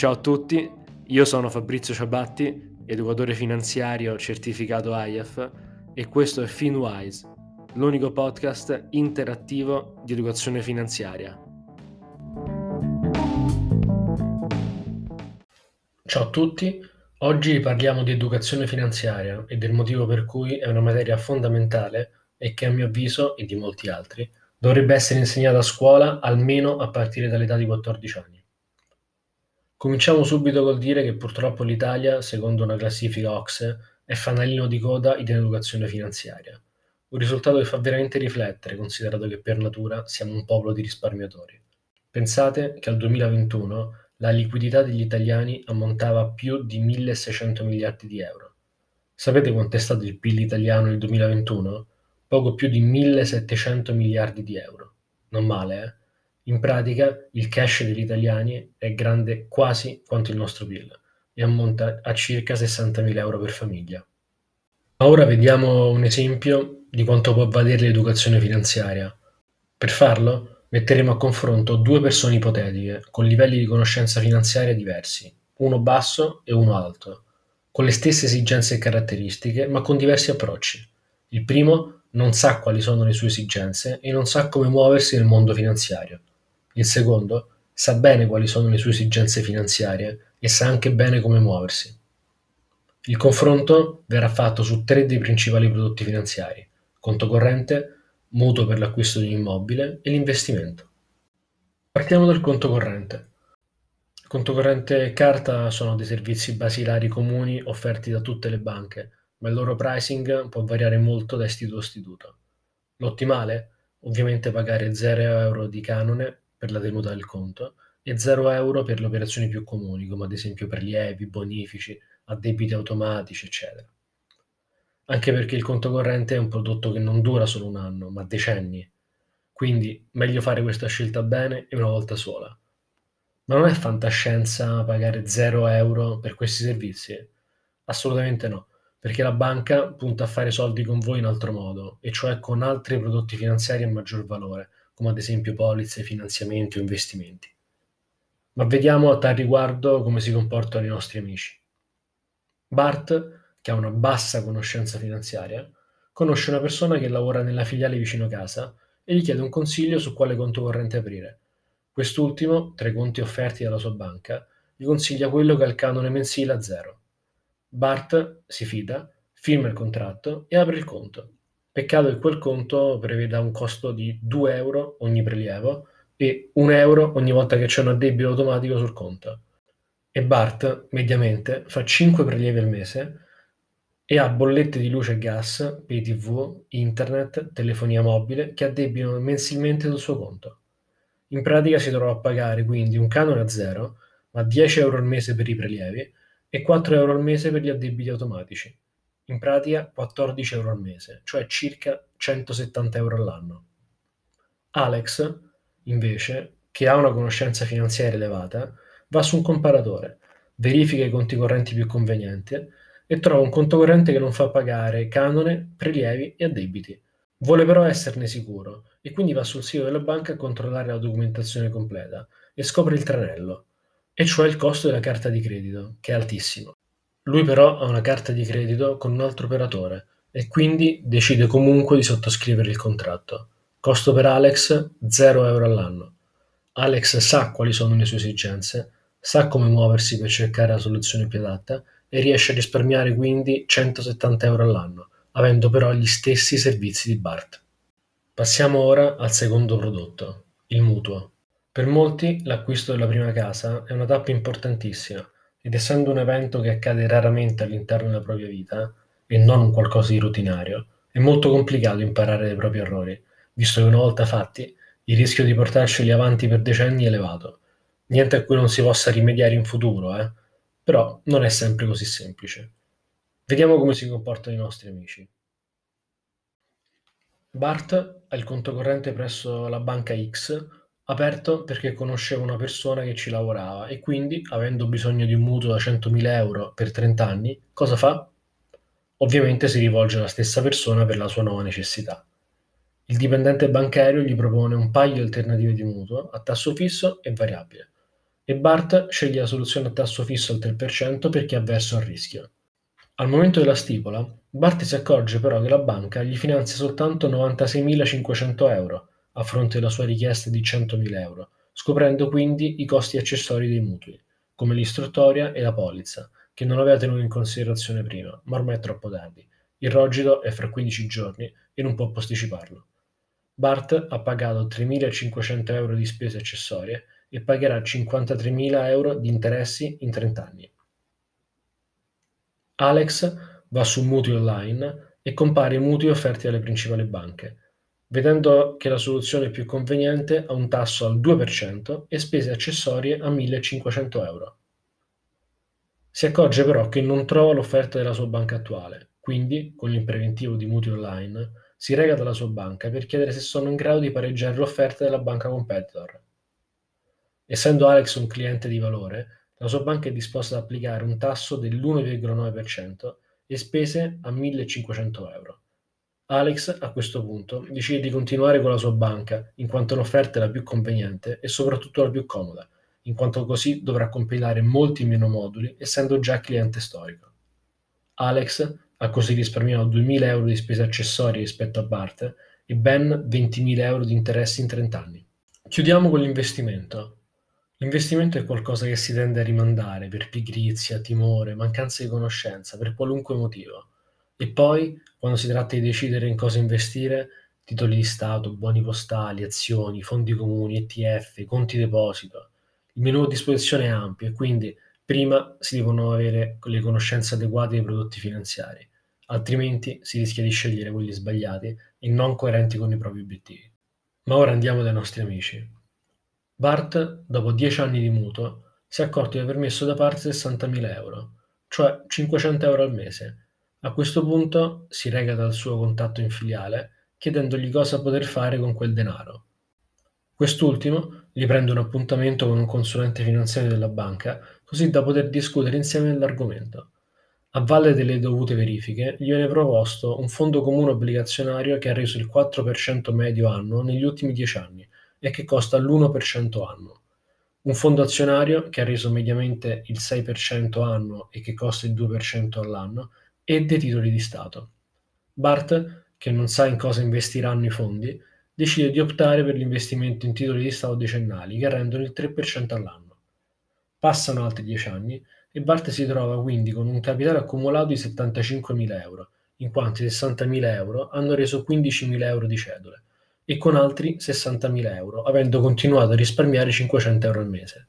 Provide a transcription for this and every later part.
Ciao a tutti, io sono Fabrizio Ciabatti, educatore finanziario certificato IAF e questo è FinWise, l'unico podcast interattivo di educazione finanziaria. Ciao a tutti, oggi parliamo di educazione finanziaria e del motivo per cui è una materia fondamentale e che a mio avviso e di molti altri dovrebbe essere insegnata a scuola almeno a partire dall'età di 14 anni. Cominciamo subito col dire che purtroppo l'Italia, secondo una classifica OXE, è fanalino di coda in educazione finanziaria, un risultato che fa veramente riflettere considerato che per natura siamo un popolo di risparmiatori. Pensate che al 2021 la liquidità degli italiani ammontava a più di 1600 miliardi di euro. Sapete quanto è stato il PIL italiano nel 2021? Poco più di 1700 miliardi di euro. Non male, eh? In pratica il cash degli italiani è grande quasi quanto il nostro PIL e ammonta a circa 60.000 euro per famiglia. Ma ora vediamo un esempio di quanto può valere l'educazione finanziaria. Per farlo Metteremo a confronto due persone ipotetiche, con livelli di conoscenza finanziaria diversi, uno basso e uno alto, con le stesse esigenze e caratteristiche, ma con diversi approcci. Il primo non sa quali sono le sue esigenze e non sa come muoversi nel mondo finanziario. Il secondo sa bene quali sono le sue esigenze finanziarie e sa anche bene come muoversi. Il confronto verrà fatto su tre dei principali prodotti finanziari: conto corrente, mutuo per l'acquisto di un immobile e l'investimento. Partiamo dal conto corrente. Conto corrente e carta sono dei servizi basilari comuni offerti da tutte le banche, ma il loro pricing può variare molto da istituto a istituto. L'ottimale? Ovviamente pagare 0 euro di canone per la tenuta del conto e 0 euro per le operazioni più comuni, come ad esempio prelievi, bonifici, addebiti automatici, eccetera anche perché il conto corrente è un prodotto che non dura solo un anno, ma decenni. Quindi meglio fare questa scelta bene e una volta sola. Ma non è fantascienza pagare 0 euro per questi servizi? Assolutamente no, perché la banca punta a fare soldi con voi in altro modo, e cioè con altri prodotti finanziari a maggior valore, come ad esempio polizze, finanziamenti o investimenti. Ma vediamo a tal riguardo come si comportano i nostri amici. Bart che ha una bassa conoscenza finanziaria, conosce una persona che lavora nella filiale vicino casa e gli chiede un consiglio su quale conto corrente aprire. Quest'ultimo, tra i conti offerti dalla sua banca, gli consiglia quello che ha il canone mensile a zero. Bart si fida, firma il contratto e apre il conto. Peccato che quel conto preveda un costo di 2 euro ogni prelievo e 1 euro ogni volta che c'è un addebito automatico sul conto. E Bart, mediamente, fa 5 prelievi al mese e ha bollette di luce e gas, pay tv, internet, telefonia mobile che addebitano mensilmente sul suo conto. In pratica si trova a pagare quindi un canone a zero, ma 10 euro al mese per i prelievi e 4 euro al mese per gli addebiti automatici. In pratica 14 euro al mese, cioè circa 170 euro all'anno. Alex, invece, che ha una conoscenza finanziaria elevata, va su un comparatore, verifica i conti correnti più convenienti e trova un conto corrente che non fa pagare canone, prelievi e addebiti. Vuole però esserne sicuro e quindi va sul sito della banca a controllare la documentazione completa e scopre il tranello, e cioè il costo della carta di credito, che è altissimo. Lui però ha una carta di credito con un altro operatore e quindi decide comunque di sottoscrivere il contratto. Costo per Alex 0 euro all'anno. Alex sa quali sono le sue esigenze, sa come muoversi per cercare la soluzione più adatta e riesce a risparmiare quindi 170 euro all'anno, avendo però gli stessi servizi di Bart. Passiamo ora al secondo prodotto, il mutuo. Per molti l'acquisto della prima casa è una tappa importantissima ed essendo un evento che accade raramente all'interno della propria vita e non un qualcosa di rutinario, è molto complicato imparare dai propri errori, visto che una volta fatti il rischio di portarceli avanti per decenni è elevato. Niente a cui non si possa rimediare in futuro, eh? Però non è sempre così semplice. Vediamo come si comportano i nostri amici. Bart ha il conto corrente presso la banca X aperto perché conosceva una persona che ci lavorava e quindi, avendo bisogno di un mutuo da 100.000 euro per 30 anni, cosa fa? Ovviamente si rivolge alla stessa persona per la sua nuova necessità. Il dipendente bancario gli propone un paio di alternative di mutuo a tasso fisso e variabile e Bart sceglie la soluzione a tasso fisso al 3% perché è avverso al rischio. Al momento della stipula, Bart si accorge però che la banca gli finanzia soltanto 96.500 euro a fronte della sua richiesta di 100.000 euro, scoprendo quindi i costi accessori dei mutui, come l'istruttoria e la polizza, che non aveva tenuto in considerazione prima, ma ormai è troppo tardi. Il rogito è fra 15 giorni e non può posticiparlo. Bart ha pagato 3.500 euro di spese accessorie e pagherà 53.000 euro di interessi in 30 anni. Alex va su Mutui Online e compara i mutui offerti dalle principali banche, vedendo che la soluzione più conveniente ha un tasso al 2% e spese accessorie a 1.500 euro. Si accorge però che non trova l'offerta della sua banca attuale, quindi, con il preventivo di mutui online, si reca dalla sua banca per chiedere se sono in grado di pareggiare l'offerta della banca competitor. Essendo Alex un cliente di valore, la sua banca è disposta ad applicare un tasso dell'1,9% e spese a 1.500 euro. Alex, a questo punto, decide di continuare con la sua banca, in quanto l'offerta è la più conveniente e soprattutto la più comoda, in quanto così dovrà compilare molti meno moduli, essendo già cliente storico. Alex ha così risparmiato 2.000 euro di spese accessorie rispetto a Bart e ben 20.000 euro di interessi in 30 anni. Chiudiamo con l'investimento. L'investimento è qualcosa che si tende a rimandare per pigrizia, timore, mancanza di conoscenza, per qualunque motivo. E poi, quando si tratta di decidere in cosa investire, titoli di Stato, buoni postali, azioni, fondi comuni, ETF, conti deposito, il menu a disposizione è ampio e quindi prima si devono avere le conoscenze adeguate dei prodotti finanziari, altrimenti si rischia di scegliere quelli sbagliati e non coerenti con i propri obiettivi. Ma ora andiamo dai nostri amici. Bart, dopo dieci anni di mutuo, si è accorto di aver messo da parte 60.000 euro, cioè 500 euro al mese. A questo punto si reca dal suo contatto in filiale chiedendogli cosa poter fare con quel denaro. Quest'ultimo gli prende un appuntamento con un consulente finanziario della banca così da poter discutere insieme dell'argomento. A valle delle dovute verifiche, gli viene proposto un fondo comune obbligazionario che ha reso il 4% medio annuo negli ultimi dieci anni e che costa l'1% annuo. Un fondo azionario che ha reso mediamente il 6% annuo e che costa il 2% all'anno e dei titoli di Stato. Bart, che non sa in cosa investiranno i fondi, decide di optare per l'investimento in titoli di Stato decennali che rendono il 3% all'anno. Passano altri 10 anni e Bart si trova quindi con un capitale accumulato di 75.000 euro, in quanto i 60.000 euro hanno reso 15.000 euro di cedole e con altri 60.000 euro, avendo continuato a risparmiare 500 euro al mese.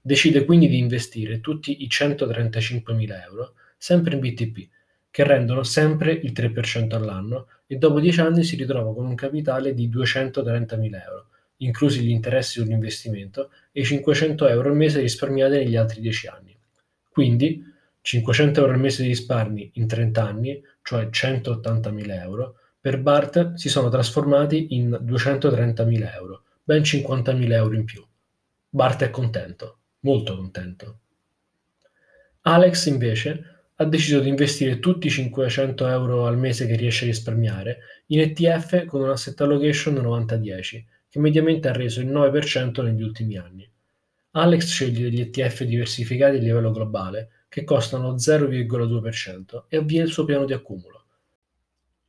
Decide quindi di investire tutti i 135.000 euro sempre in BTP, che rendono sempre il 3% all'anno e dopo 10 anni si ritrova con un capitale di 230.000 euro, inclusi gli interessi sull'investimento e i 500 euro al mese risparmiati negli altri 10 anni. Quindi 500 euro al mese di risparmi in 30 anni, cioè 180.000 euro, per Bart si sono trasformati in 230.000 euro, ben 50.000 euro in più. Bart è contento, molto contento. Alex invece ha deciso di investire tutti i 500 euro al mese che riesce a risparmiare in ETF con un asset allocation 90-10, che mediamente ha reso il 9% negli ultimi anni. Alex sceglie degli ETF diversificati a livello globale che costano 0,2% e avvia il suo piano di accumulo.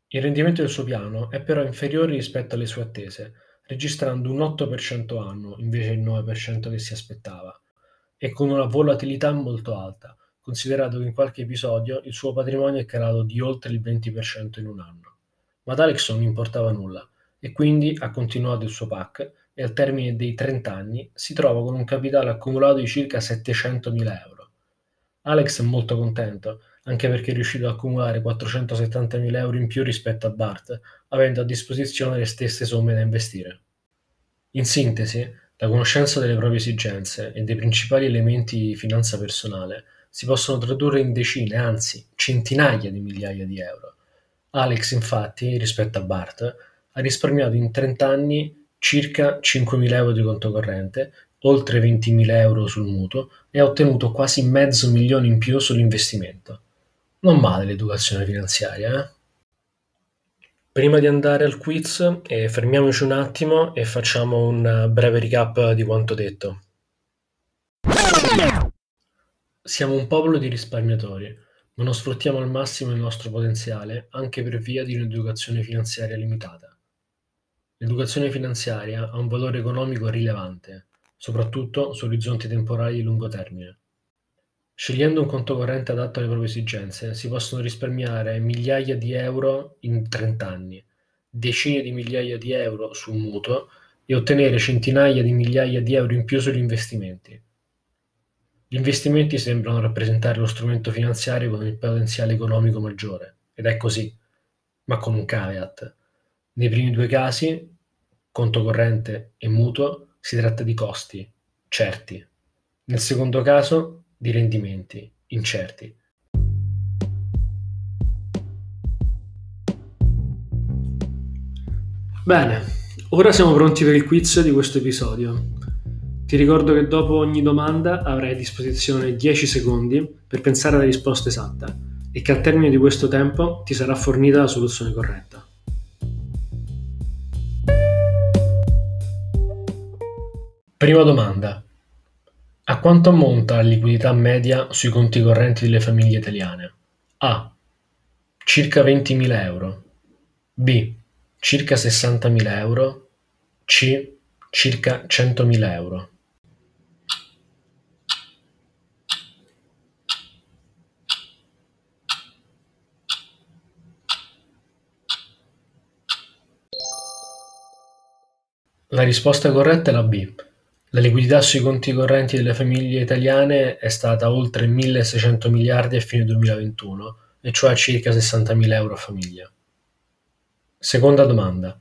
Il rendimento del suo piano è però inferiore rispetto alle sue attese, registrando un 8% annuo invece del 9% che si aspettava, e con una volatilità molto alta, considerato che in qualche episodio il suo patrimonio è calato di oltre il 20% in un anno. Ma ad Alex non importava nulla, e quindi ha continuato il suo pack e al termine dei 30 anni si trova con un capitale accumulato di circa 700.000 euro. Alex è molto contento anche perché è riuscito ad accumulare 470.000 euro in più rispetto a Bart, avendo a disposizione le stesse somme da investire. In sintesi, la conoscenza delle proprie esigenze e dei principali elementi di finanza personale si possono tradurre in decine, anzi centinaia di migliaia di euro. Alex, infatti, rispetto a Bart, ha risparmiato in 30 anni circa 5.000 euro di conto corrente, oltre 20.000 euro sul mutuo e ha ottenuto quasi mezzo milione in più sull'investimento. Non male l'educazione finanziaria, eh? Prima di andare al quiz, eh, fermiamoci un attimo e facciamo un breve recap di quanto detto. Siamo un popolo di risparmiatori, ma non sfruttiamo al massimo il nostro potenziale anche per via di un'educazione finanziaria limitata. L'educazione finanziaria ha un valore economico rilevante, soprattutto su orizzonti temporali di lungo termine. Scegliendo un conto corrente adatto alle proprie esigenze, si possono risparmiare migliaia di euro in 30 anni, decine di migliaia di euro su un mutuo e ottenere centinaia di migliaia di euro in più sugli investimenti. Gli investimenti sembrano rappresentare lo strumento finanziario con il potenziale economico maggiore, ed è così, ma con un caveat. Nei primi due casi, conto corrente e mutuo, si tratta di costi certi. Nel secondo caso, di rendimenti incerti. Bene, ora siamo pronti per il quiz di questo episodio. Ti ricordo che dopo ogni domanda avrai a disposizione 10 secondi per pensare alla risposta esatta e che al termine di questo tempo ti sarà fornita la soluzione corretta. Prima domanda. A quanto ammonta la liquidità media sui conti correnti delle famiglie italiane? A. Circa 20.000 euro. B. Circa 60.000 euro. C. Circa 100.000 euro. La risposta corretta è la B. La liquidità sui conti correnti delle famiglie italiane è stata oltre 1.600 miliardi a fine 2021, e cioè circa 60.000 euro a famiglia. Seconda domanda.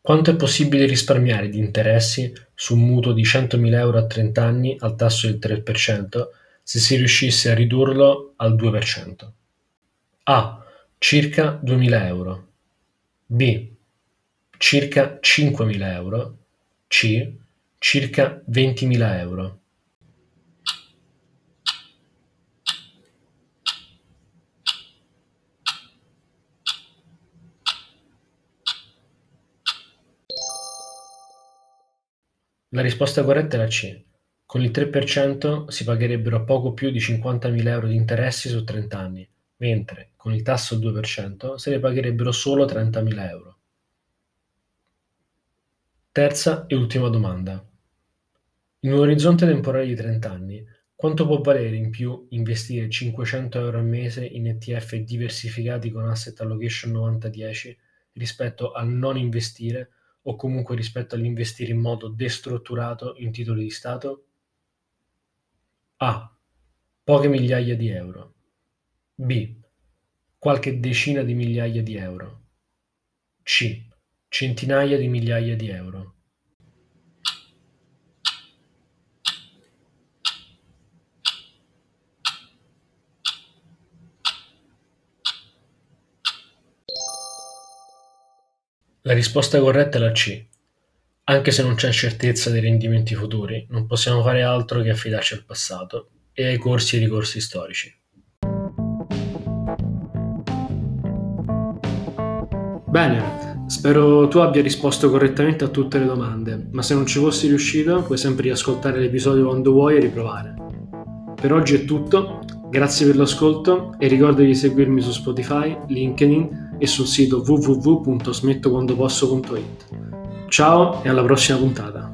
Quanto è possibile risparmiare di interessi su un mutuo di 100.000 euro a 30 anni al tasso del 3% se si riuscisse a ridurlo al 2%? A. Circa 2.000 euro. B circa 5.000 euro, C circa 20.000 euro. La risposta corretta è la C. Con il 3% si pagherebbero poco più di 50.000 euro di interessi su 30 anni, mentre con il tasso al 2% se ne pagherebbero solo 30.000 euro. Terza e ultima domanda. In un orizzonte temporale di 30 anni, quanto può valere in più investire 500 euro al mese in ETF diversificati con asset allocation 90-10 rispetto al non investire o comunque rispetto all'investire in modo destrutturato in titoli di Stato? A. Poche migliaia di euro. B. Qualche decina di migliaia di euro. C centinaia di migliaia di euro. La risposta corretta è la C. Anche se non c'è certezza dei rendimenti futuri, non possiamo fare altro che affidarci al passato e ai corsi e ricorsi storici. Bene, Spero tu abbia risposto correttamente a tutte le domande, ma se non ci fossi riuscito puoi sempre riascoltare l'episodio quando vuoi e riprovare. Per oggi è tutto, grazie per l'ascolto e ricorda di seguirmi su Spotify, LinkedIn e sul sito www.smettoquandoposso.it. Ciao e alla prossima puntata!